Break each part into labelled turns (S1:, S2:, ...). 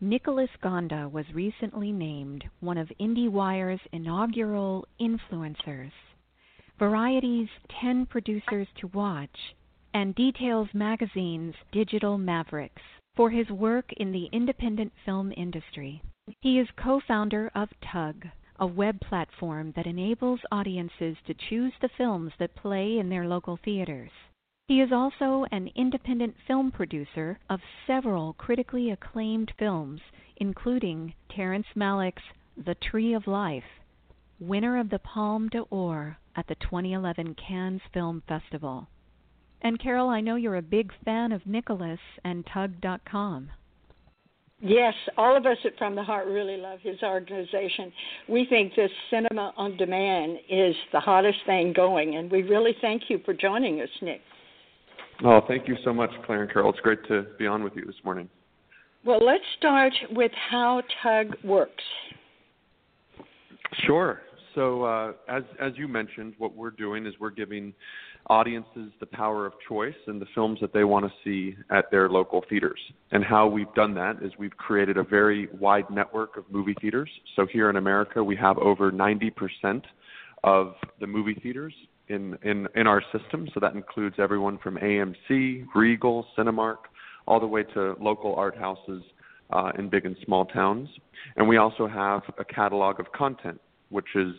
S1: Nicolas Gonda was recently named one of IndieWire's inaugural influencers, Variety's 10 Producers to Watch, and Details Magazine's Digital Mavericks for his work in the independent film industry. He is co founder of Tugg, a web platform that enables audiences to choose the films that play in their local theaters. He is also an independent film producer of several critically acclaimed films, including Terrence Malick's The Tree of Life, winner of the Palme d'Or at the 2011 Cannes Film Festival. And Carole, I know you're a big fan of Nicolas and Tugg.com.
S2: Yes, all of us at From the Heart really love his organization. We think this cinema on demand is the hottest thing going, and we really thank you for joining us, Nick.
S3: Oh, thank you so much, Claire and Carole. It's great to be on with you this morning.
S2: Well, let's start with how Tugg works.
S3: Sure. So, uh, as as you mentioned, what we're doing is we're giving audiences the power of choice in the films that they want to see at their local theaters. And how we've done that is we've created a very wide network of movie theaters. So here in America, we have over 90% of the movie theaters in, in, in our system. So that includes everyone from AMC, Regal, Cinemark, all the way to local art houses uh, in big and small towns. And we also have a catalog of content, which is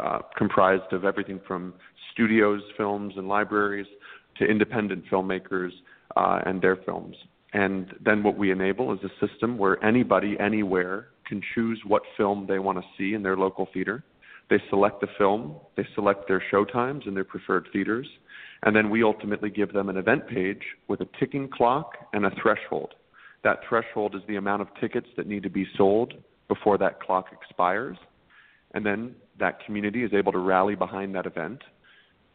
S3: uh, comprised of everything from studios, films, and libraries to independent filmmakers uh, and their films. And then what we enable is a system where anybody, anywhere, can choose what film they want to see in their local theater. They select the film, they select their showtimes and their preferred theaters, and then we ultimately give them an event page with a ticking clock and a threshold. That threshold is the amount of tickets that need to be sold before that clock expires. And then that community is able to rally behind that event.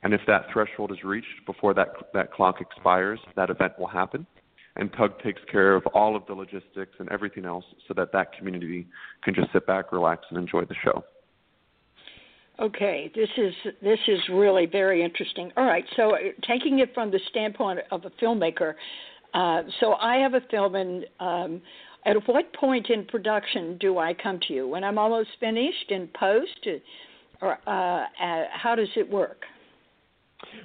S3: And if that threshold is reached before that, that clock expires, that event will happen. And Tugg takes care of all of the logistics and everything else so that that community can just sit back, relax, and enjoy the show.
S2: Okay, this is this is really very interesting. All right, so uh, taking it from the standpoint of a filmmaker, uh, so I have a film, and um, at what point in production do I come to you? When I'm almost finished in post, or uh, uh, how does it work?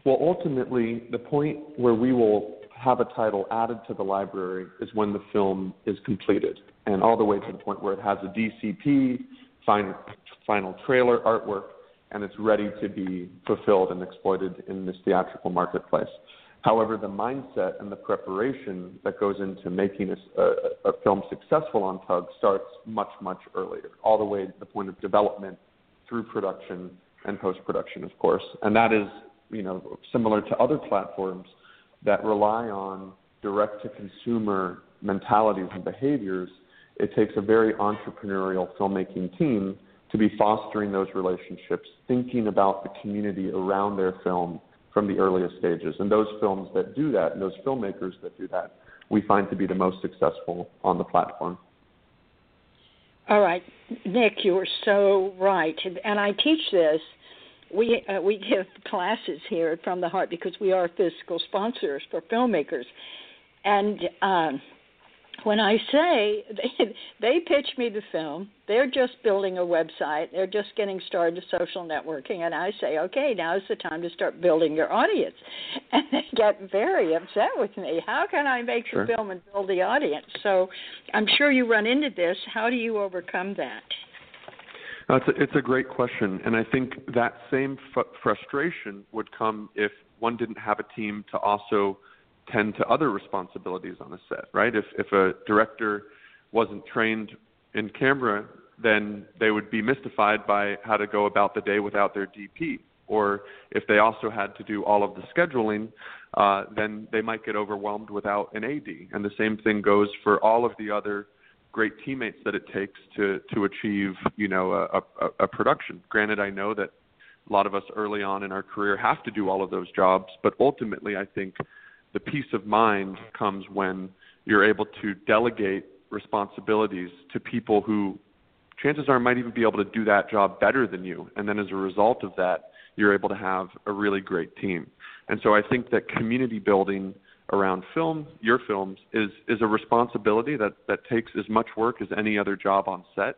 S3: Well, ultimately, the point where we will have a title added to the library is when the film is completed, and all the way to the point where it has a DCP, final, final trailer, artwork, and it's ready to be fulfilled and exploited in this theatrical marketplace. However, the mindset and the preparation that goes into making a, a, uh, uh, a film successful on Tugg starts much, much earlier, all the way to the point of development through production and post production, of course. And that is, you know, similar to other platforms that rely on direct to consumer mentalities and behaviors. It takes a very entrepreneurial filmmaking team to be fostering those relationships, thinking about the community around their film from the earliest stages. And those films that do that, and those filmmakers that do that, we find to be the most successful on the platform.
S2: All right, Nick, you are so right, and I teach this. We uh, we give classes here From the Heart because we are fiscal sponsors for filmmakers, and um, when I say they, they pitch me the film, they're just building a website, they're just getting started with social networking, and I say, okay, now is the time to start building your audience. And they get very upset with me. How can I make sure. the film and build the audience? So I'm sure you run into this. How do you overcome that?
S3: Uh, it's, a, it's a great question, and I think that same f- frustration would come if one didn't have a team to also tend to other responsibilities on a set, right? If if a director wasn't trained in camera, then they would be mystified by how to go about the day without their DP. Or if they also had to do all of the scheduling, uh, then they might get overwhelmed without an AD. And the same thing goes for all of the other great teammates that it takes to to achieve you know a, a, a production. Granted, I know that a lot of us early on in our career have to do all of those jobs, but ultimately, I think the peace of mind comes when you're able to delegate responsibilities to people who chances are might even be able to do that job better than you. And then as a result of that you're able to have a really great team. And so i think that community building around film your films is is a responsibility that that takes as much work as any other job on set.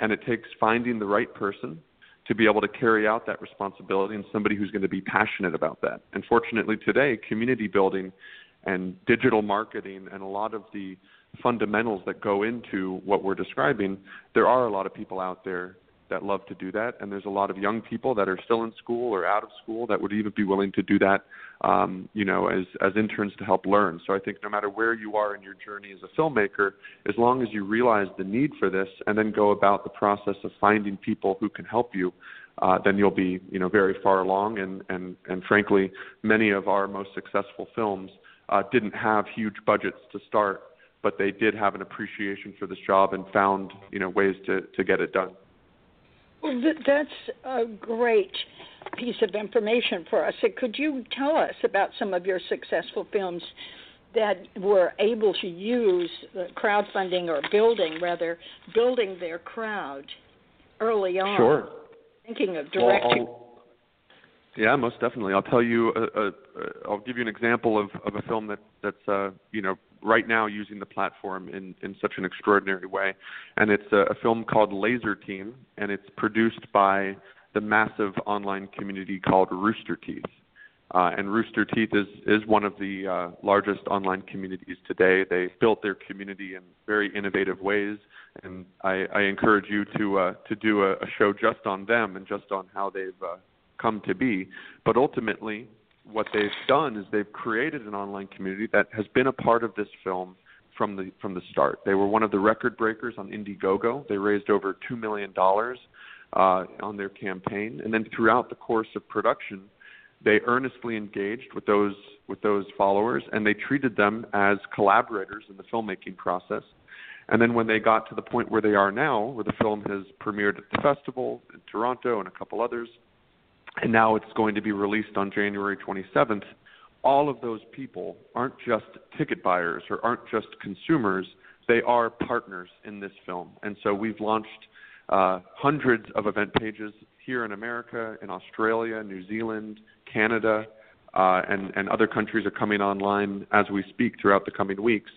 S3: And it takes finding the right person to be able to carry out that responsibility and somebody who's going to be passionate about that. And fortunately today, community building and digital marketing and a lot of the fundamentals that go into what we're describing, there are a lot of people out there that love to do that, and there's a lot of young people that are still in school or out of school that would even be willing to do that, um, you know, as as interns to help learn. So I think no matter where you are in your journey as a filmmaker, as long as you realize the need for this and then go about the process of finding people who can help you, uh, then you'll be, you know, very far along. And and and frankly, many of our most successful films uh, didn't have huge budgets to start, but they did have an appreciation for this job and found, you know, ways to to get it done.
S2: Well, that's a great piece of information for us. Could you tell us about some of your successful films that were able to use crowdfunding or building, rather, building their crowd early on?
S3: Sure.
S2: Thinking of directing.
S3: Well, yeah, most definitely. I'll tell you. Uh, uh, I'll give you an example of, of a film that that's uh, you know right now using the platform in in such an extraordinary way, and it's a, a film called Laser Team, and it's produced by the massive online community called Rooster Teeth. Uh, and Rooster Teeth is is one of the uh, largest online communities today. They built their community in very innovative ways, and I, I encourage you to uh, to do a, a show just on them and just on how they've uh, come to be. But ultimately, what they've done is they've created an online community that has been a part of this film from the from the start. They were one of the record breakers on Indiegogo. They raised over two million dollars uh, on their campaign, and then throughout the course of production, they earnestly engaged with those with those followers, and they treated them as collaborators in the filmmaking process. And then when they got to the point where they are now, where the film has premiered at the festival in Toronto and a couple others, and now it's going to be released on January 27th, all of those people aren't just ticket buyers or aren't just consumers, they are partners in this film. And so we've launched uh, hundreds of event pages here in America, in Australia, New Zealand, Canada, uh, and, and other countries are coming online as we speak throughout the coming weeks.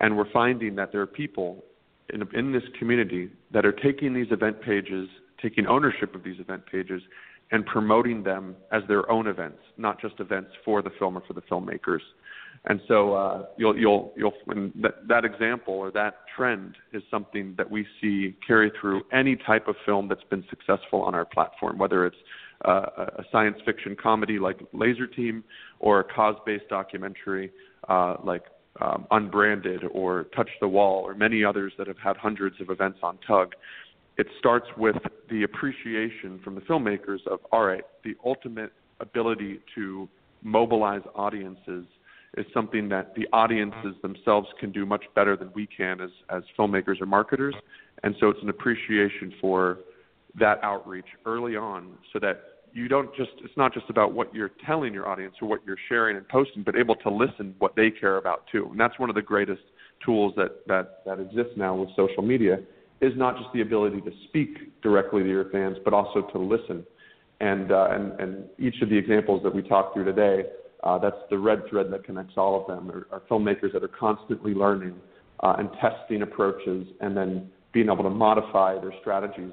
S3: And we're finding that there are people in, in this community that are taking these event pages, taking ownership of these event pages, and promoting them as their own events, not just events for the film or for the filmmakers. And so uh, you'll you'll you'll that, that example or that trend is something that we see carry through any type of film that's been successful on our platform, whether it's uh, a science fiction comedy like Laser Team or a cause-based documentary uh, like um, Unbranded or Touch the Wall or many others that have had hundreds of events on Tugg it starts with the appreciation from the filmmakers of all right, the ultimate ability to mobilize audiences is something that the audiences mm-hmm. themselves can do much better than we can as as filmmakers or marketers. And so it's an appreciation for that outreach early on so that you don't just it's not just about what you're telling your audience or what you're sharing and posting, but able to listen what they care about too. And that's one of the greatest tools that that that exists now with social media is not just the ability to speak directly to your fans, but also to listen. And, uh, and, and each of the examples that we talked through today, uh, that's the red thread that connects all of them, are, are filmmakers that are constantly learning uh, and testing approaches and then being able to modify their strategies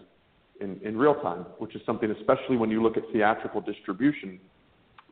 S3: in, in real time, which is something, especially when you look at theatrical distribution,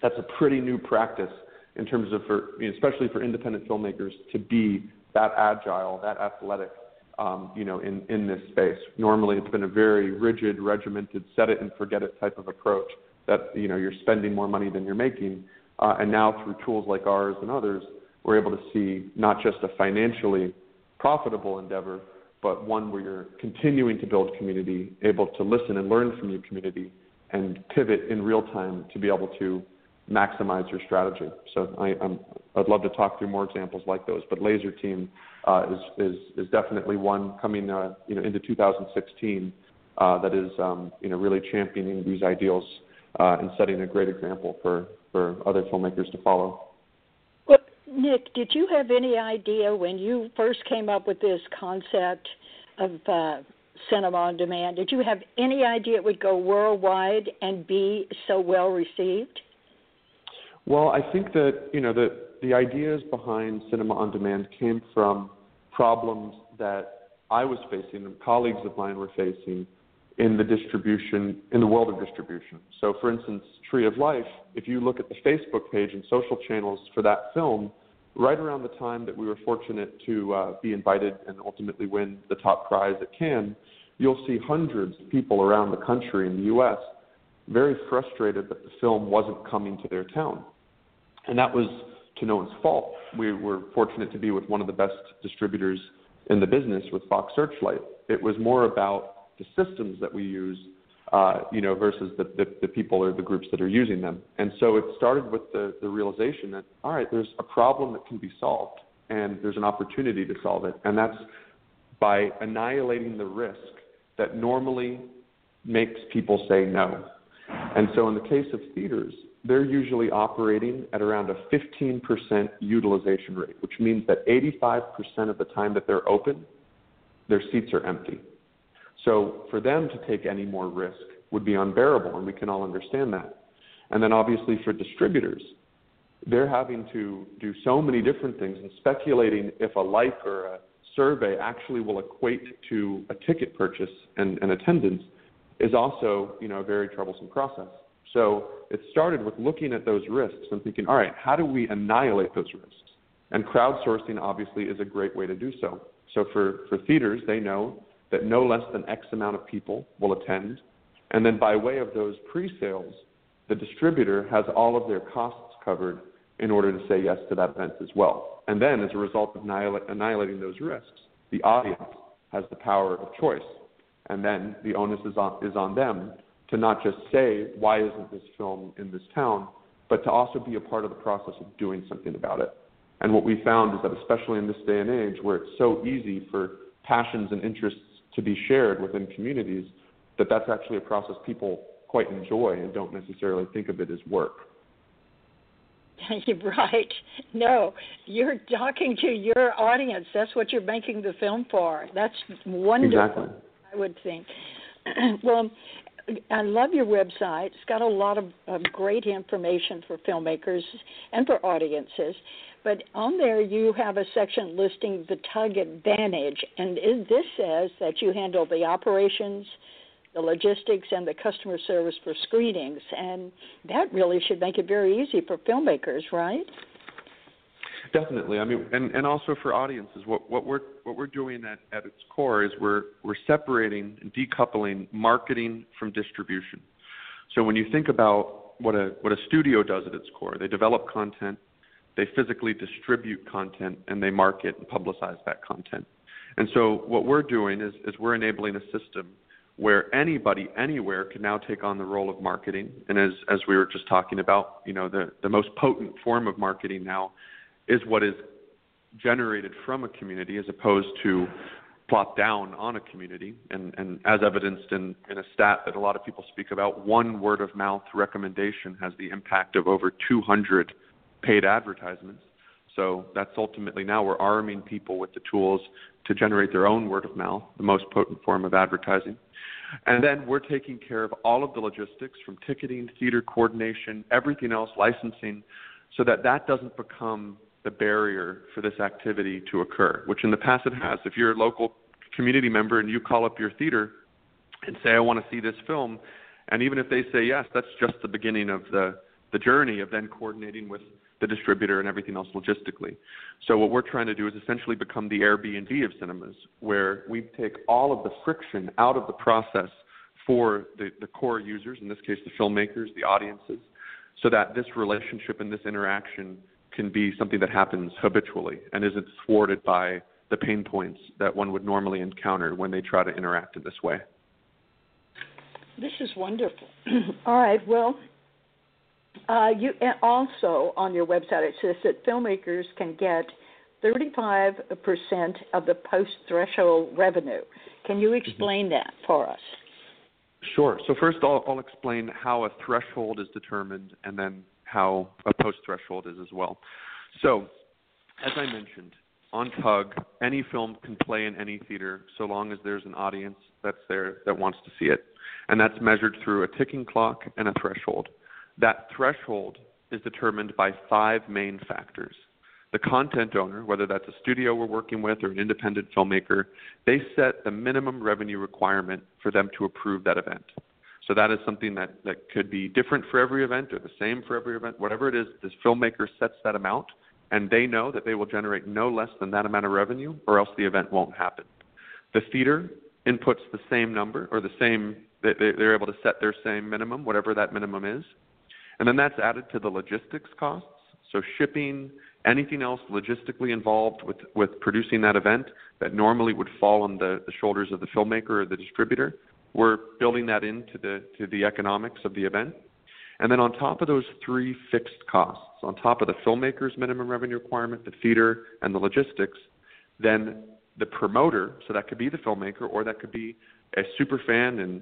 S3: that's a pretty new practice in terms of, for, especially for independent filmmakers, to be that agile, that athletic, um, you know, in, in this space. Normally, it's been a very rigid, regimented, set it and forget it type of approach. That you know, you're spending more money than you're making, uh, and now through tools like ours and others, we're able to see not just a financially profitable endeavor, but one where you're continuing to build community, able to listen and learn from your community, and pivot in real time to be able to maximize your strategy. So I, I'd love to talk through more examples like those. But Laser Team uh, is, is is definitely one coming uh, you know into 2016 uh, that is um, you know really championing these ideals uh, and setting a great example for for other filmmakers to follow.
S2: Well, Nick, did you have any idea when you first came up with this concept of uh, cinema on demand? Did you have any idea it would go worldwide and be so well received?
S3: Well, I think that you know the the ideas behind cinema on demand came from problems that I was facing and colleagues of mine were facing in the distribution in the world of distribution. So, for instance, Tree of Life. If you look at the Facebook page and social channels for that film, right around the time that we were fortunate to uh, be invited and ultimately win the top prize at Cannes, you'll see hundreds of people around the country in the U.S. very frustrated that the film wasn't coming to their town. And that was to no one's fault. We were fortunate to be with one of the best distributors in the business with Fox Searchlight. It was more about the systems that we use, uh, you know, versus the, the, the people or the groups that are using them. And so it started with the, the realization that, all right, there's a problem that can be solved and there's an opportunity to solve it. And that's by annihilating the risk that normally makes people say no. And so in the case of theaters, they're usually operating at around a 15% utilization rate, which means that 85% of the time that they're open, their seats are empty. So for them to take any more risk would be unbearable, and we can all understand that. And then obviously for distributors, they're having to do so many different things and speculating if a like or a survey actually will equate to a ticket purchase and, and attendance is also, you know, a very troublesome process. So it started with looking at those risks and thinking, all right, how do we annihilate those risks? And crowdsourcing obviously is a great way to do so. So for, for theaters, they know that no less than X amount of people will attend. And then by way of those pre sales, the distributor has all of their costs covered in order to say yes to that event as well. And then, as a result of annihilating those risks, the audience has the power of choice. And then the onus is on, is on them to not just say, why isn't this film in this town, but to also be a part of the process of doing something about it. And what we found is that, especially in this day and age where it's so easy for passions and interests to be shared within communities, that that's actually a process people quite enjoy and don't necessarily think of it as work.
S2: right. No, you're talking to your audience. That's what you're making the film for. That's wonderful.
S3: Exactly.
S2: I would think. well, I love your website. It's got a lot of, of great information for filmmakers and for audiences. But on there, you have a section listing the Tugg Advantage, and it, this says that you handle the operations, the logistics, and the customer service for screenings. And that really should make it very easy for filmmakers, right?
S3: Definitely. I mean, and, and also for audiences, what, what we're what we're doing at, at its core is we're we're separating and decoupling marketing from distribution. So when you think about what a what a studio does at its core, they develop content, they physically distribute content, and they market and publicize that content. And so what we're doing is is we're enabling a system where anybody anywhere can now take on the role of marketing. And as as we were just talking about, you know, the the most potent form of marketing now is what is generated from a community as opposed to plopped down on a community. And, and as evidenced in, in a stat that a lot of people speak about, one word of mouth recommendation has the impact of over 200 paid advertisements. So that's ultimately now we're arming people with the tools to generate their own word of mouth, the most potent form of advertising. And then we're taking care of all of the logistics from ticketing, theater coordination, everything else, licensing, so that that doesn't become the barrier for this activity to occur, which in the past it has. If you're a local community member and you call up your theater and say, I want to see this film, and even if they say yes, that's just the beginning of the, the journey of then coordinating with the distributor and everything else logistically. So what we're trying to do is essentially become the Airbnb of cinemas, where we take all of the friction out of the process for the, the core users, in this case the filmmakers, the audiences, so that this relationship and this interaction can be something that happens habitually and isn't thwarted by the pain points that one would normally encounter when they try to interact in this way.
S2: This is wonderful. All right, well, Uh, you also on your website it says that filmmakers can get 35% of the post threshold revenue. Can you
S3: Mm-hmm.
S2: explain that for us?
S3: Sure. So first, I'll, I'll explain how a threshold is determined, and then how a post threshold is as well. So, as I mentioned, on Tugg, any film can play in any theater so long as there's an audience that's there that wants to see it, and that's measured through a ticking clock and a threshold. That threshold is determined by five main factors. The content owner, whether that's a studio we're working with or an independent filmmaker, they set the minimum revenue requirement for them to approve that event. So that is something that, that could be different for every event or the same for every event. Whatever it is, this filmmaker sets that amount, and they know that they will generate no less than that amount of revenue, or else the event won't happen. The theater inputs the same number or the same, they, they're able to set their same minimum, whatever that minimum is. And then that's added to the logistics costs. So shipping, anything else logistically involved with, with producing that event that normally would fall on the, the shoulders of the filmmaker or the distributor, we're building that into the to the economics of the event. And then on top of those three fixed costs, on top of the filmmaker's minimum revenue requirement, the theater, and the logistics, then the promoter, so that could be the filmmaker or that could be a super fan in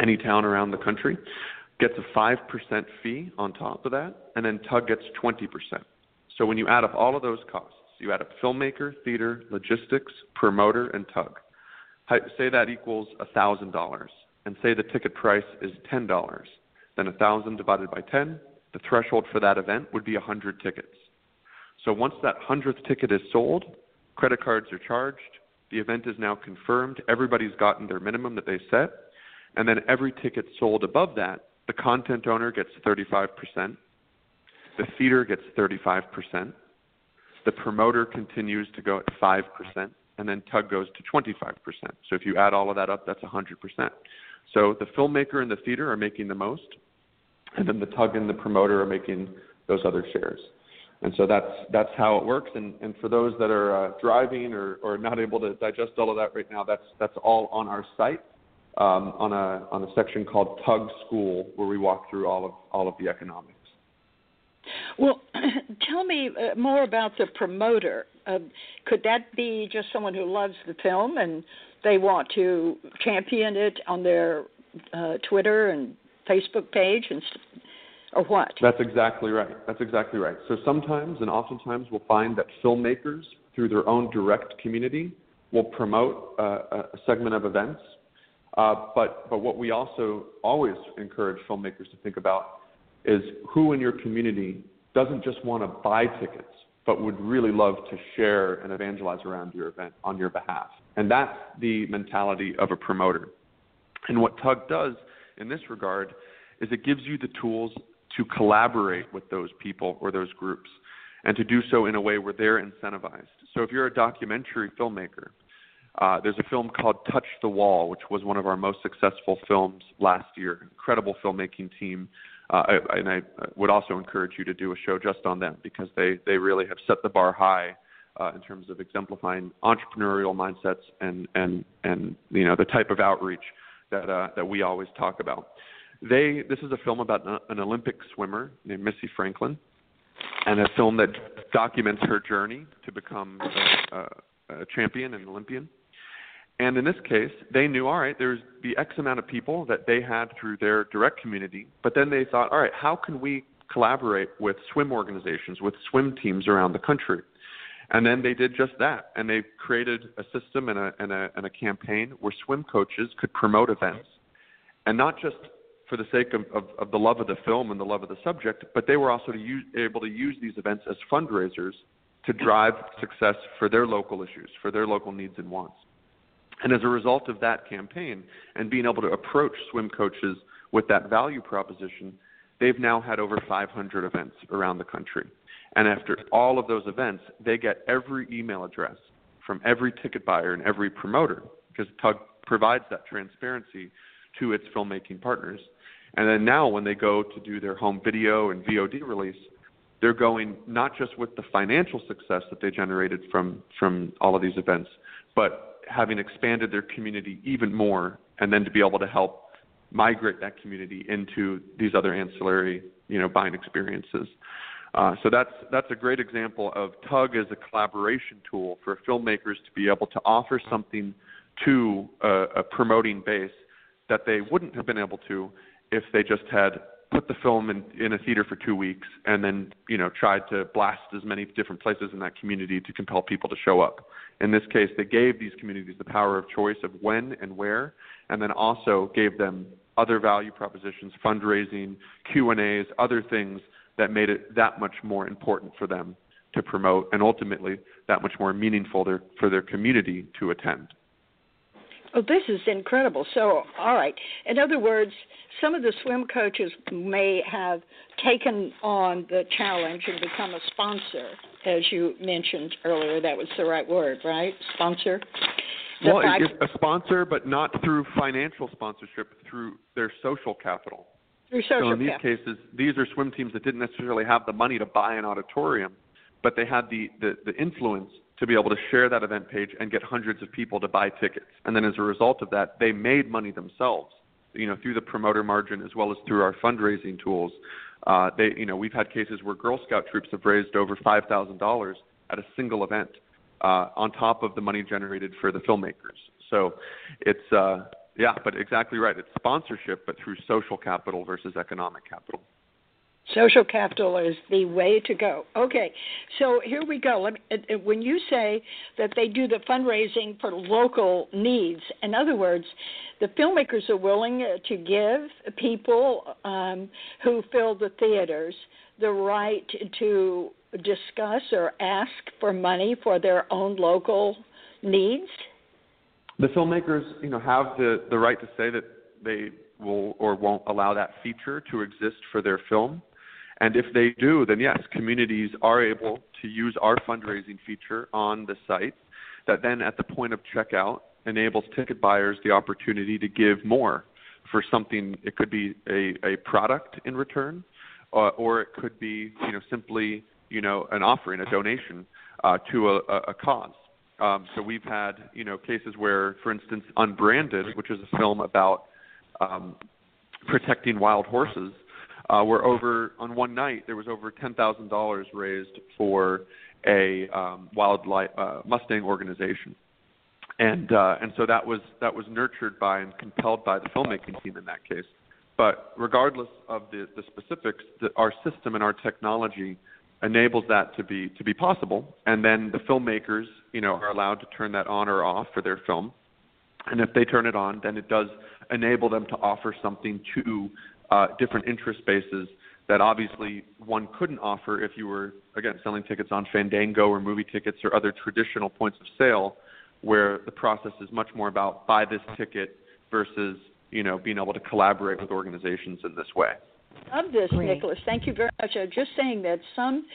S3: any town around the country, gets a 5% fee on top of that, and then Tugg gets 20%. So when you add up all of those costs, you add up filmmaker, theater, logistics, promoter, and Tugg. Say that equals $1,000, and say the ticket price is $10. Then 1,000 divided by 10, the threshold for that event would be 100 tickets. So once that 100th ticket is sold, credit cards are charged, the event is now confirmed, everybody's gotten their minimum that they set, and then every ticket sold above that, the content owner gets 35%, the theater gets 35%, the promoter continues to go at 5%, and then Tugg goes to 25%. So if you add all of that up, that's 100%. So the filmmaker and the theater are making the most, and then the Tugg and the promoter are making those other shares. And so that's that's how it works. And, and for those that are uh, driving or, or not able to digest all of that right now, that's that's all on our site um, on a on a section called Tugg School, where we walk through all of all of the economics.
S2: Well, tell me uh, more about the promoter. Uh, could that be just someone who loves the film and they want to champion it on their uh, Twitter and Facebook page, and or what?
S3: That's exactly right. That's exactly right. So sometimes and oftentimes we'll find that filmmakers, through their own direct community, will promote uh, a segment of events. Uh, but but what we also always encourage filmmakers to think about is who in your community doesn't just want to buy tickets, but would really love to share and evangelize around your event on your behalf. And that's the mentality of a promoter. And what Tugg does in this regard is it gives you the tools to collaborate with those people or those groups and to do so in a way where they're incentivized. So if you're a documentary filmmaker, uh, there's a film called Touch the Wall, which was one of our most successful films last year. Incredible filmmaking team. Uh, and I would also encourage you to do a show just on them because they, they really have set the bar high uh, in terms of exemplifying entrepreneurial mindsets and, and, and you know, the type of outreach that, uh, that we always talk about. They, this is a film about an, an Olympic swimmer named Missy Franklin, and a film that documents her journey to become a, a, a champion and Olympian. And in this case, they knew, all right, there's the X amount of people that they had through their direct community, but then they thought, all right, how can we collaborate with swim organizations, with swim teams around the country? And then they did just that, and they created a system and a, and a, and a campaign where swim coaches could promote events, and not just for the sake of, of, of the love of the film and the love of the subject, but they were also to use, able to use these events as fundraisers to drive success for their local issues, for their local needs and wants. And as a result of that campaign and being able to approach swim coaches with that value proposition, they've now had over 500 events around the country. And after all of those events, they get every email address from every ticket buyer and every promoter because Tugg provides that transparency to its filmmaking partners. And then now, when they go to do their home video and VOD release, they're going not just with the financial success that they generated from from all of these events, but having expanded their community even more, and then to be able to help migrate that community into these other ancillary you know buying experiences. Uh, so that's that's a great example of Tugg as a collaboration tool for filmmakers to be able to offer something to a, a promoting base that they wouldn't have been able to if they just had put the film in, in a theater for two weeks and then you know tried to blast as many different places in that community to compel people to show up. In this case, they gave these communities the power of choice of when and where, and then also gave them other value propositions, fundraising, Q and A's, other things that made it that much more important for them to promote, and ultimately that much more meaningful there, for their community to attend.
S2: Oh, this is incredible. So, all right. In other words, some of the swim coaches may have taken on the challenge and become a sponsor, as you mentioned earlier. That was the right word, right? Sponsor.
S3: The well, fact- a sponsor, but not through financial sponsorship, through their social capital.
S2: Through social
S3: so in these
S2: capital.
S3: cases, these are swim teams that didn't necessarily have the money to buy an auditorium, but they had the, the, the influence to be able to share that event page and get hundreds of people to buy tickets. And then as a result of that, they made money themselves, you know, through the promoter margin as well as through our fundraising tools. Uh, they, you know, we've had cases where Girl Scout troops have raised over five thousand dollars at a single event, uh, on top of the money generated for the filmmakers. So, it's uh, yeah, but exactly right. It's sponsorship, but through social capital versus economic capital.
S2: Social capital is the way to go. Okay, so here we go. Me, when you say that they do the fundraising for local needs, in other words, the filmmakers are willing to give people um, who fill the theaters the right to discuss or ask for money for their own local needs.
S3: The filmmakers, you know, have the the right to say that they will or won't allow that feature to exist for their film. And if they do, then yes, communities are able to use our fundraising feature on the site that then at the point of checkout enables ticket buyers the opportunity to give more for something. It could be a, a product in return, uh, or it could be you know simply you know an offering, a donation uh, to a, a, cause. Um, so we've had you know cases where, for instance, Unbranded, which is a film about um, protecting wild horses, uh, where over on one night there was over ten thousand dollars raised for a um, wildlife uh, Mustang organization, and uh, and so that was that was nurtured by and compelled by the filmmaking team in that case. But regardless of the, the specifics, the, our system and our technology enables that to be to be possible, and then the filmmakers, you know, are allowed to turn that on or off for their film. And if they turn it on, then it does enable them to offer something to uh, different interest bases that obviously one couldn't offer if you were again selling tickets on Fandango or movie tickets or other traditional points of sale, where the process is much more about buy this ticket versus you know being able to collaborate with organizations in this way.
S2: Love this,
S1: Great.
S2: Nicolas. Thank you very much. I'm just saying that some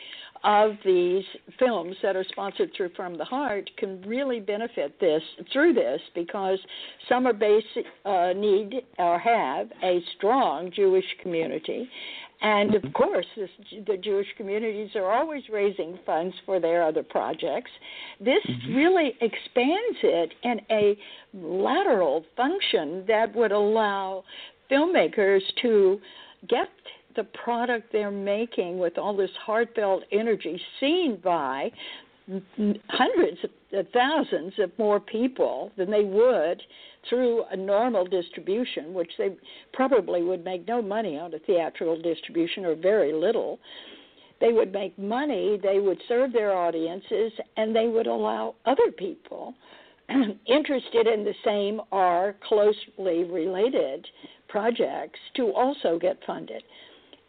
S2: of these films that are sponsored through From the Heart can really benefit this through this because some are basic uh, need or have a strong Jewish community, and of course this, the Jewish communities are always raising funds for their other projects. This mm-hmm. really expands it in a lateral function that would allow filmmakers to get the product they're making with all this heartfelt energy seen by hundreds of thousands of more people than they would through a normal distribution, which they probably would make no money on a theatrical distribution or very little. They would make money, they would serve their audiences, and they would allow other people interested in the same or closely related projects to also get funded.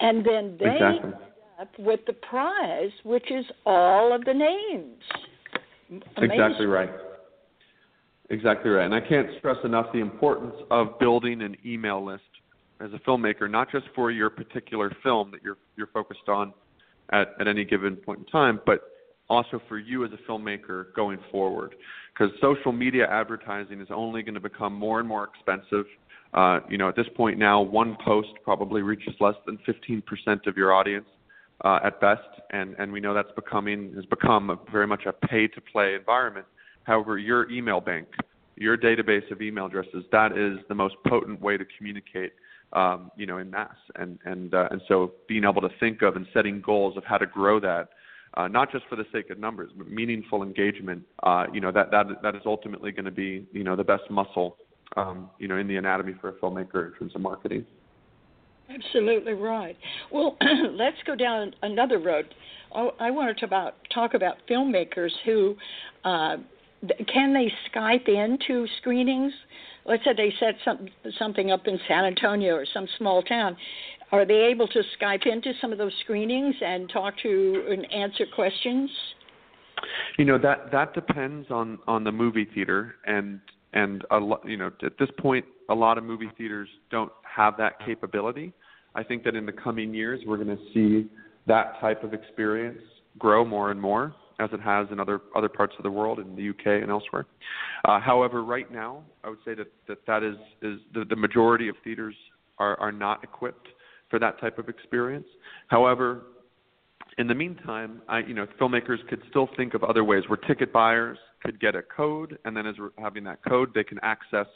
S2: And then they
S3: exactly.
S2: end up with the prize, which is all of the names. Amazing.
S3: Exactly right. Exactly right. And I can't stress enough the importance of building an email list as a filmmaker, not just for your particular film that you're you're focused on at, at any given point in time, but also for you as a filmmaker going forward. Because social media advertising is only going to become more and more expensive uh, you know, at this point now, one post probably reaches less than 15% of your audience uh, at best, and, and we know that's becoming has become a, very much a pay-to-play environment. However, your email bank, your database of email addresses, that is the most potent way to communicate um, you know, in mass. And and uh, and so being able to think of and setting goals of how to grow that, uh, not just for the sake of numbers, but meaningful engagement. Uh, you know, that that that is ultimately going to be you know the best muscle, um, you know, in the anatomy for a filmmaker in terms of marketing.
S2: Absolutely right. Well, let's go down another road. Oh, I wanted to about talk about filmmakers who uh, can they Skype into screenings? let's say they set some, something up in San Antonio or some small town, are they able to Skype into some of those screenings and talk to and answer questions?
S3: You know that that depends on on the movie theater and and a lo- you know at this point a lot of movie theaters don't have that capability. I think that in the coming years we're going to see that type of experience grow more and more as it has in other other parts of the world, in the UK and elsewhere. Uh, however, right now, I would say that that, that is is the, the majority of theaters are are not equipped for that type of experience. However, in the meantime, I, you know, filmmakers could still think of other ways where ticket buyers could get a code, and then as we're having that code, they can access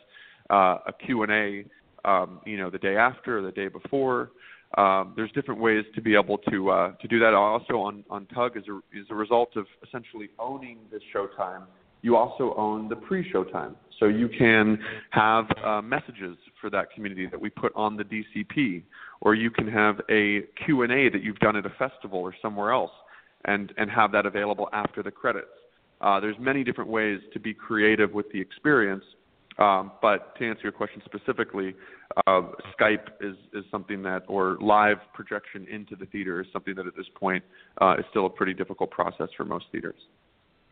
S3: uh, a Q and A, um, you know, the day after or the day before um, there's different ways to be able to uh, to do that. Also on on Tugg as a as a result of essentially owning this showtime, you also own the pre-show time. So you can have uh, messages for that community that we put on the DCP, or you can have a Q&A that you've done at a festival or somewhere else, and and have that available after the credits. Uh, there's many different ways to be creative with the experience, um, but to answer your question specifically, uh, Skype is, is something that, or live projection into the theater is something that at this point uh, is still a pretty difficult process for most theaters.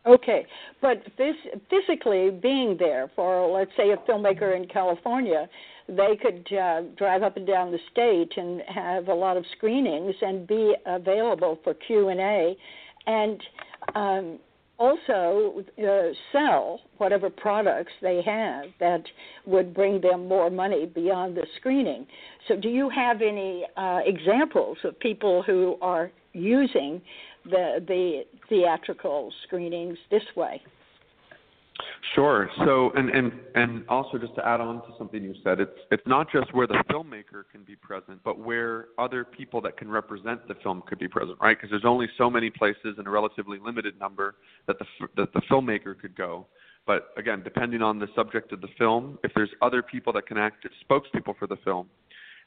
S2: Okay, but this, physically being there for, let's say, a filmmaker in California, they could uh, drive up and down the state and have a lot of screenings and be available for Q and A, and um, also uh, sell whatever products they have that would bring them more money beyond the screening. So, do you have any uh, examples of people who are using the the theatrical screenings this way?
S3: Sure. So, and and and also just to add on to something you said, it's it's not just where the filmmaker can be present, but where other people that can represent the film could be present, right? Because there's only so many places and a relatively limited number that the that the filmmaker could go. But again, depending on the subject of the film, if there's other people that can act as spokespeople for the film,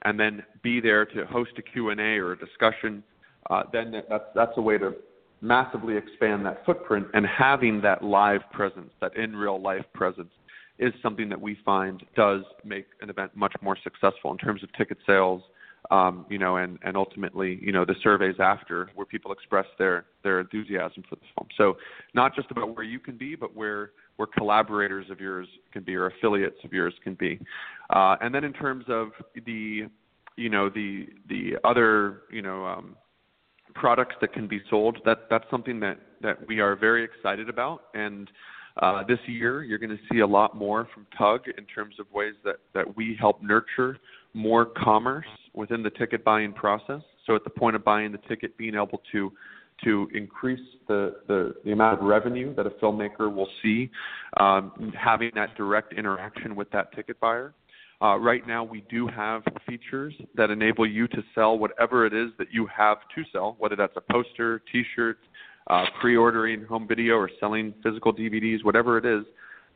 S3: and then be there to host a Q and A or a discussion, uh, then that's that's a way to massively expand that footprint and having that live presence, that in real life presence, is something that we find does make an event much more successful in terms of ticket sales, um, you know, and, and ultimately, you know, the surveys after where people express their, their enthusiasm for the film. So not just about where you can be, but where where collaborators of yours can be or affiliates of yours can be. Uh, and then in terms of the you know the the other you know um, products that can be sold. That that's something that that we are very excited about. And uh, this year, you're going to see a lot more from Tugg in terms of ways that that we help nurture more commerce within the ticket buying process. So at the point of buying the ticket, being able to to increase the, the, the amount of revenue that a filmmaker will see, um, having that direct interaction with that ticket buyer. Uh, right now, we do have features that enable you to sell whatever it is that you have to sell, whether that's a poster, T-shirt, uh, pre-ordering home video, or selling physical DVDs, whatever it is.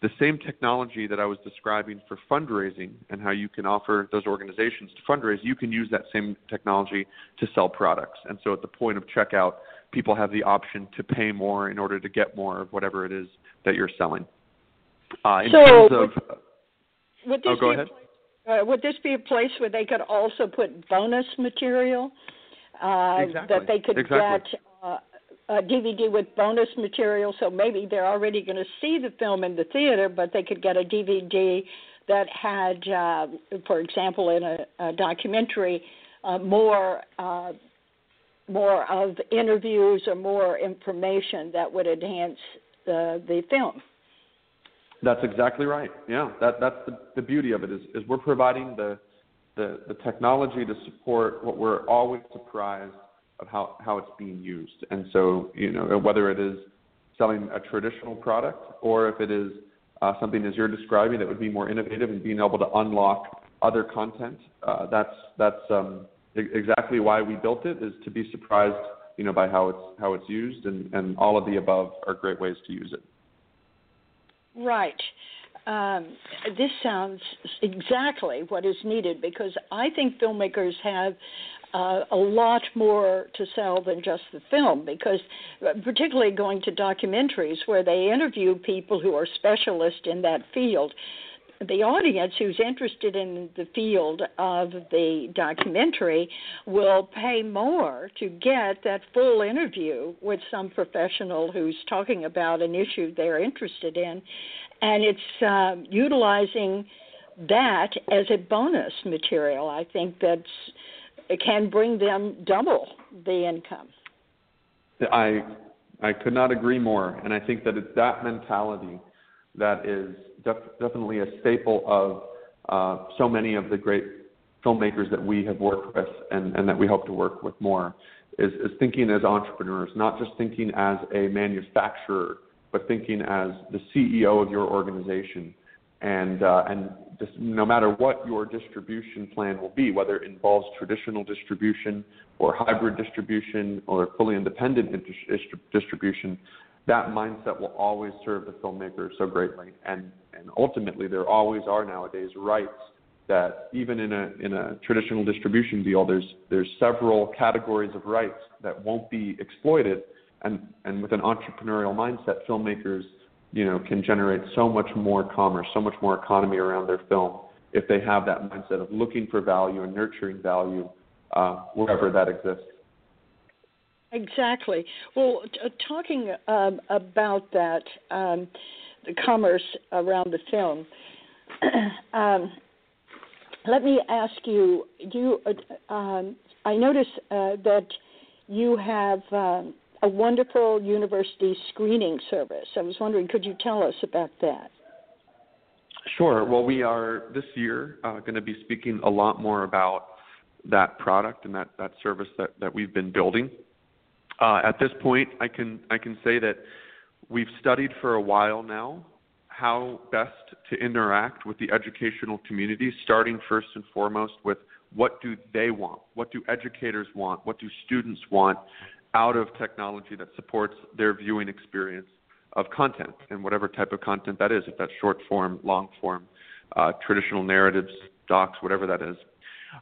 S3: The same technology that I was describing for fundraising and how you can offer those organizations to fundraise, you can use that same technology to sell products. And so at the point of checkout, people have the option to pay more in order to get more of whatever it is that you're selling. Uh, in
S2: so
S3: terms of,
S2: would this
S3: oh, go ahead.
S2: Uh, would this be a place where they could also put bonus material uh,
S3: exactly.
S2: that they could
S3: exactly.
S2: get uh, a DVD with bonus material? So maybe they're already going to see the film in the theater, but they could get a DVD that had, uh, for example, in a, a documentary, uh, more uh, more of interviews or more information that would enhance the the film.
S3: That's exactly right. Yeah, that that's the, the beauty of it is, is we're providing the, the the technology to support what we're always surprised of how how it's being used. And so you know whether it is selling a traditional product or if it is uh, something as you're describing that would be more innovative and being able to unlock other content. Uh, that's that's um, exactly why we built it is to be surprised, you know, by how it's how it's used, and, and all of the above are great ways to use it.
S2: Right. Um, this sounds exactly what is needed because I think filmmakers have uh, a lot more to sell than just the film because uh, particularly going to documentaries where they interview people who are specialists in that field the audience who's interested in the field of the documentary will pay more to get that full interview with some professional who's talking about an issue they're interested in. And it's uh, utilizing that as a bonus material. I think that's it can bring them double the income.
S3: I I could not agree more, and I think that it's that mentality that is def- definitely a staple of uh, so many of the great filmmakers that we have worked with and, and that we hope to work with more is, is thinking as entrepreneurs, not just thinking as a manufacturer, but thinking as the CEO of your organization. And, uh, and just no matter what your distribution plan will be, whether it involves traditional distribution or hybrid distribution or fully independent distribution, that mindset will always serve the filmmaker so greatly. And, and ultimately, there always are nowadays rights that even in a in a traditional distribution deal, there's there's several categories of rights that won't be exploited. And and with an entrepreneurial mindset, filmmakers you know can generate so much more commerce, so much more economy around their film if they have that mindset of looking for value and nurturing value uh, wherever that exists.
S2: Exactly. Well, t- uh, talking um, about that, um, the commerce around the film. um, let me ask you. You, uh, um, I notice uh, that you have um, a wonderful university screening service. I was wondering, could you tell us about that?
S3: Sure. Well, we are this year uh, going to be speaking a lot more about that product and that, that service that, that we've been building. Uh, at this point, I can I can say that we've studied for a while now how best to interact with the educational community, starting first and foremost with what do they want, what do educators want, what do students want out of technology that supports their viewing experience of content and whatever type of content that is, if that's short form, long form, uh, traditional narratives, docs, whatever that is.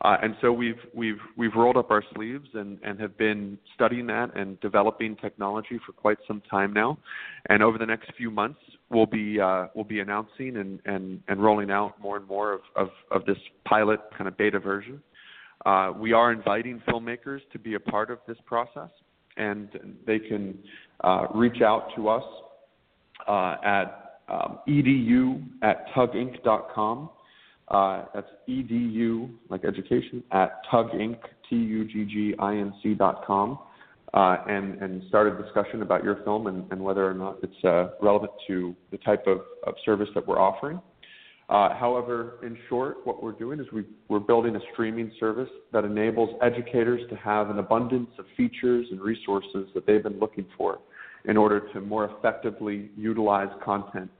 S3: Uh, and so we've we've we've rolled up our sleeves and, and have been studying that and developing technology for quite some time now. And over the next few months, we'll be uh, we'll be announcing and, and, and rolling out more and more of, of, of this pilot kind of beta version. Uh, we are inviting filmmakers to be a part of this process, and they can uh, reach out to us uh, at um, edu at tugginc.com uh, that's edu, like education, at tugginc, T-U-G-G-I-N-C dot com, uh, and, and start a discussion about your film and, and whether or not it's uh, relevant to the type of, of service that we're offering. Uh, however, in short, what we're doing is we, we're building a streaming service that enables educators to have an abundance of features and resources that they've been looking for in order to more effectively utilize content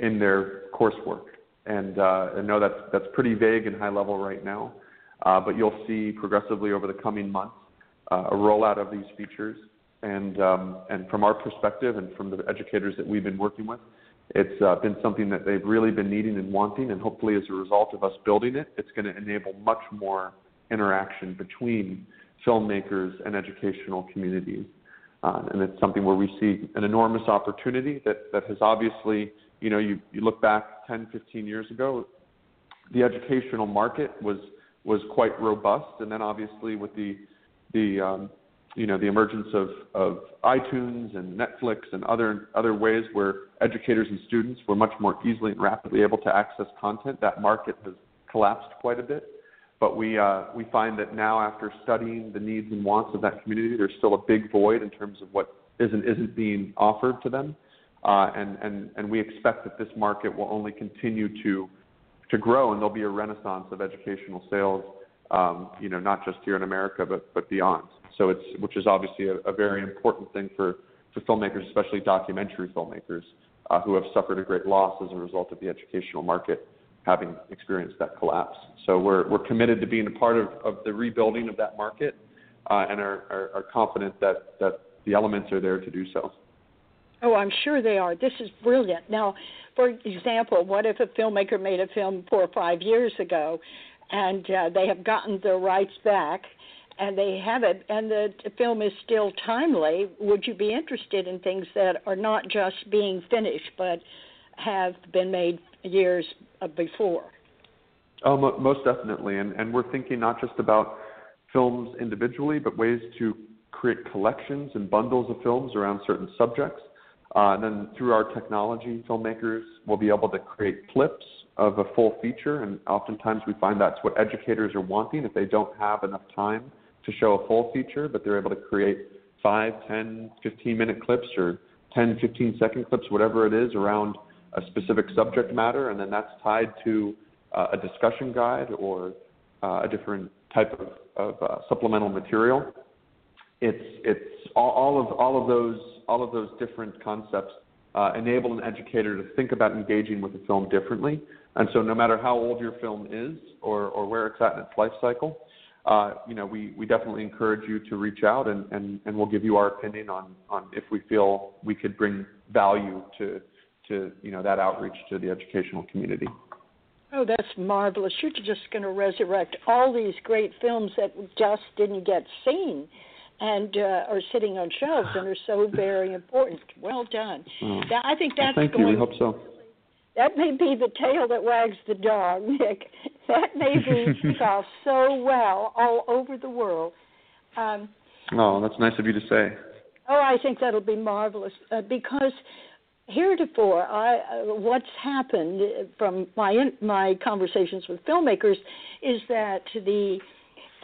S3: in their coursework and uh, I know that's that's pretty vague and high level right now, uh, but you'll see progressively over the coming months uh, a rollout of these features. And um, and from our perspective, and from the educators that we've been working with, it's uh, been something that they've really been needing and wanting. And hopefully, as a result of us building it, it's going to enable much more interaction between filmmakers and educational communities. Uh, and it's something where we see an enormous opportunity that has obviously you know, you, you look back 10, 15 years ago, the educational market was was quite robust, and then obviously with the the um, you know the emergence of, of iTunes and Netflix and other other ways where educators and students were much more easily and rapidly able to access content, that market has collapsed quite a bit. But we uh, we find that now, after studying the needs and wants of that community, there's still a big void in terms of what is and isn't being offered to them. Uh, and we expect that this market will only continue to to grow, and there'll be a renaissance of educational sales, um, you know, not just here in America, but but beyond. So it's which is obviously a very important thing for filmmakers, especially documentary filmmakers, uh, who have suffered a great loss as a result of the educational market having experienced that collapse. So we're we're committed to being a part of, of the rebuilding of that market, uh, and are, are, are confident that that the elements are there to do so.
S2: Oh, I'm sure they are. This is brilliant. Now, for example, what if a filmmaker made a film four or five years ago, and uh, they have gotten the rights back, and they have it, and the film is still timely? Would you be interested in things that are not just being finished, but have been made years uh, before?
S3: Oh, most definitely, and and we're thinking not just about films individually, but ways to create collections and bundles of films around certain subjects. Uh, and then through our technology, filmmakers will be able to create clips of a full feature, and oftentimes we find that's what educators are wanting if they don't have enough time to show a full feature, but they're able to create 5, 10, 15 minute clips or 10, 15 second clips, whatever it is, around a specific subject matter, and then that's tied to uh, a discussion guide or uh, a different type of, of uh, supplemental material. It's it's all, all of all of those all of those different concepts uh, enable an educator to think about engaging with the film differently. And so, no matter how old your film is or, or where it's at in its life cycle, uh, you know, we, we definitely encourage you to reach out and, and, and we'll give you our opinion on, on if we feel we could bring value to, to you know, that outreach to the educational community.
S2: Oh, that's marvelous. You're just going to resurrect all these great films that just didn't get seen and uh, are sitting on shelves and are so very important. Well done.
S3: Oh.
S2: I think that's
S3: well, thank
S2: going.
S3: You. We hope so.
S2: That may be the tail that wags the dog, Nick. That may be off so well all over the world. Um,
S3: oh, that's nice of you to say.
S2: Oh, I think that'll be marvelous uh, because heretofore, I, uh, what's happened from my my conversations with filmmakers is that the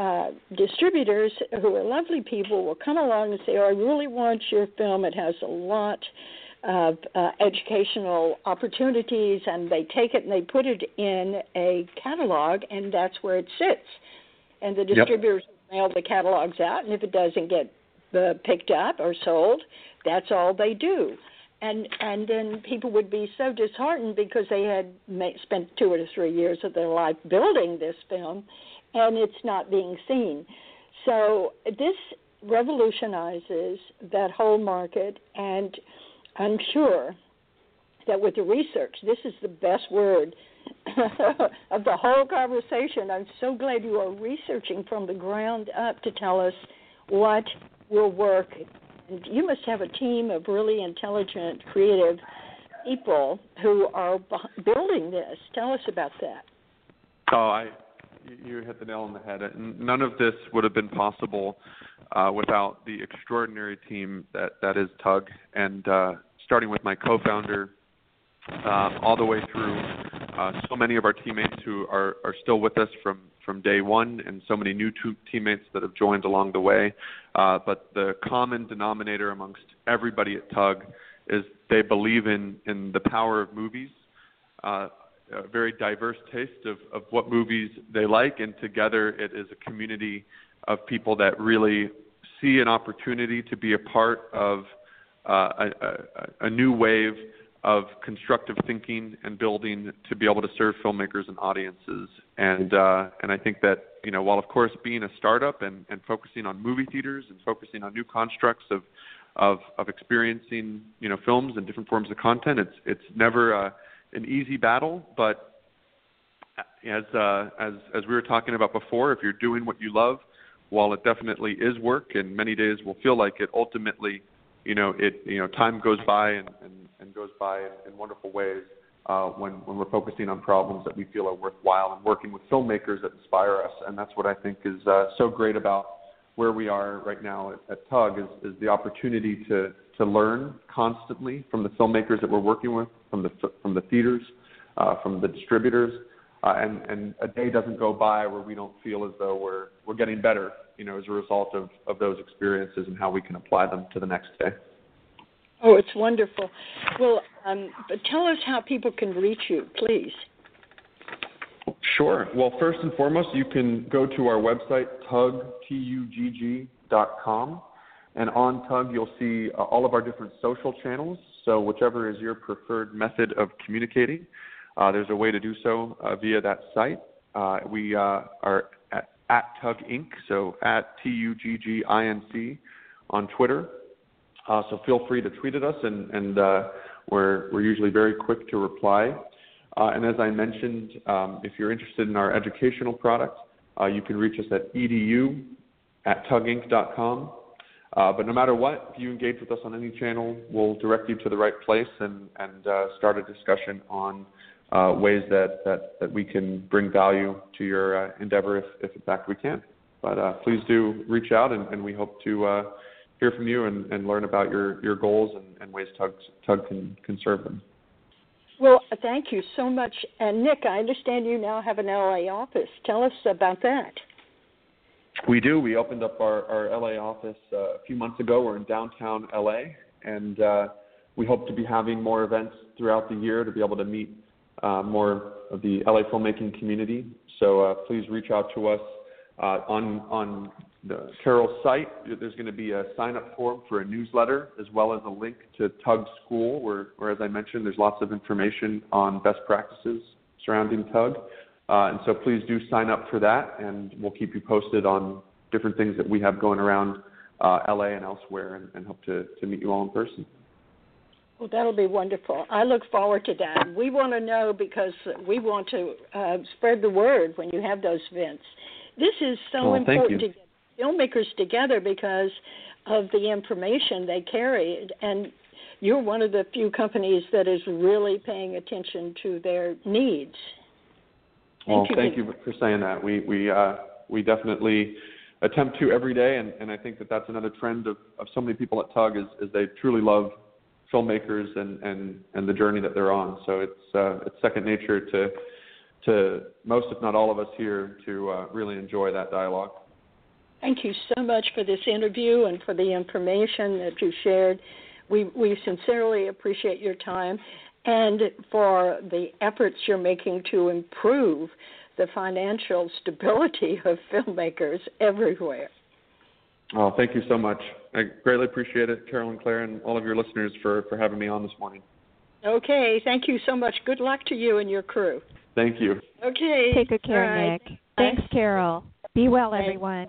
S2: uh, distributors who are lovely people will come along and say, "Oh, I really want your film. It has a lot of uh, educational opportunities," and they take it and they put it in a catalog, and that's where it sits. And the distributors yep. mail the catalogs out, and if it doesn't get uh, picked up or sold, that's all they do. And and then people would be so disheartened because they had ma- spent two or three years of their life building this film, and it's not being seen. So this revolutionizes that whole market, and I'm sure that with the research, this is the best word of the whole conversation. I'm so glad you are researching from the ground up to tell us what will work. And you must have a team of really intelligent, creative people who are building this. Tell us about that.
S3: Oh, I you hit the nail on the head. None of this would have been possible uh, without the extraordinary team that that is Tugg, and uh, starting with my co-founder, um, all the way through uh, so many of our teammates who are are still with us from from day one, and so many new teammates that have joined along the way. Uh, but the common denominator amongst everybody at Tugg is they believe in in the power of movies. Uh, a very diverse taste of, of what movies they like, and together it is a community of people that really see an opportunity to be a part of uh, a, a, a new wave of constructive thinking and building to be able to serve filmmakers and audiences. And uh, and I think that you know while of course being a startup and, and focusing on movie theaters and focusing on new constructs of of, of experiencing you know films and different forms of content, it's it's never a an easy battle, but as uh, as as we were talking about before, if you're doing what you love, while it definitely is work, and many days will feel like it, ultimately, you know, it you know time goes by and and, and goes by in, in wonderful ways uh, when when we're focusing on problems that we feel are worthwhile and working with filmmakers that inspire us, and that's what I think is uh, so great about where we are right now at, at Tugg is, is the opportunity to to learn constantly from the filmmakers that we're working with, from the from the theaters, uh, from the distributors, uh, and and a day doesn't go by where we don't feel as though we're we're getting better, you know, as a result of of those experiences and how we can apply them to the next day.
S2: Oh, it's wonderful. Well, um, but tell us how people can reach you, please.
S3: Sure. Well, first and foremost, you can go to our website, tugg, T-U-G-G, dot com And on Tugg, you'll see uh, all of our different social channels. So, whichever is your preferred method of communicating, uh, there's a way to do so uh, via that site. Uh, we uh, are at, at Tugg Inc., so at T U G G I N C on Twitter. Uh, so feel free to tweet at us, and, and we're, we're usually very quick to reply. and as I mentioned, um, if you're interested in our educational product, you can reach us at edu at tugginc.com. Uh, but no matter what, if you engage with us on any channel, we'll direct you to the right place and, and uh, start a discussion on uh, ways that, that, that we can bring value to your uh, endeavor if, if in fact we can. But uh, please do reach out, and, and we hope to uh, hear from you and, and learn about your, your goals and, and ways Tugg, Tugg can, can serve them.
S2: Well, thank you so much. And Nick, I understand you now have an LA office. Tell us about that.
S3: We do. We opened up our, our LA office uh, a few months ago. We're in downtown LA, and uh, we hope to be having more events throughout the year to be able to meet uh, more of the LA filmmaking community. So uh, please reach out to us uh, on on the Carole site. There's going to be a sign up form for a newsletter as well as a link to Tugg School, where, where as I mentioned, there's lots of information on best practices surrounding Tugg. Uh, and so please do sign up for that, and we'll keep you posted on different things that we have going around uh, LA and elsewhere, and, and hope to, to meet you all in person.
S2: Well, that'll be wonderful. I look forward to that. We want to know because we want to uh, spread the word when you have those events. This is so important to get filmmakers together because of the information they carry, and you're one of the few companies that is really paying attention to their needs.
S3: Well, thank you for saying that. We we uh, we definitely attempt to every day, and, and I think that that's another trend of, of so many people at Tugg is, is they truly love filmmakers and, and, and the journey that they're on. So it's uh, it's second nature to to most, if not all of us here, to uh, really enjoy that dialogue.
S2: Thank you so much for this interview and for the information that you shared. We we sincerely appreciate your time and for the efforts you're making to improve the financial stability of filmmakers everywhere.
S3: Oh, thank you so much. I greatly appreciate it, Carole and Claire, and all of your listeners for, for having me on this morning.
S2: Okay, thank you so much. Good luck to you and your crew.
S3: Thank you.
S2: Okay.
S1: Take good care, right. Nick. Thanks, Carole. Be well, everyone.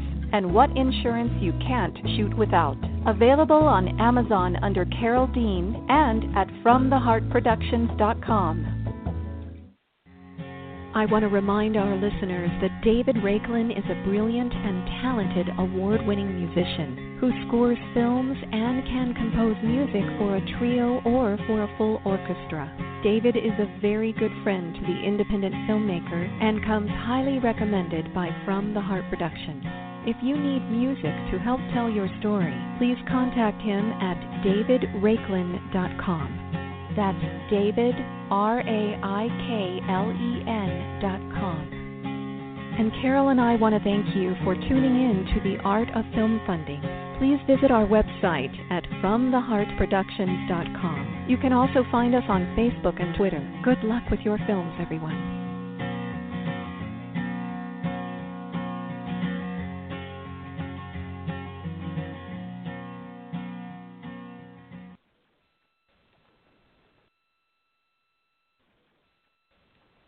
S1: and what insurance you can't shoot without. Available on Amazon under Carole Dean and at FromTheHeartProductions.com. I want to remind our listeners that David Raiklin is a brilliant and talented award winning musician who scores films and can compose music for a trio or for a full orchestra. David is a very good friend to the independent filmmaker and comes highly recommended by From the Heart Productions. If you need music to help tell your story, please contact him at davidraiklin.com. That's David, R A I K L E N.com. And Carole and I want to thank you for tuning in to the Art of Film Funding. Please visit our website at FromTheHeartProductions.com. You can also find us on Facebook and Twitter. Good luck with your films, everyone.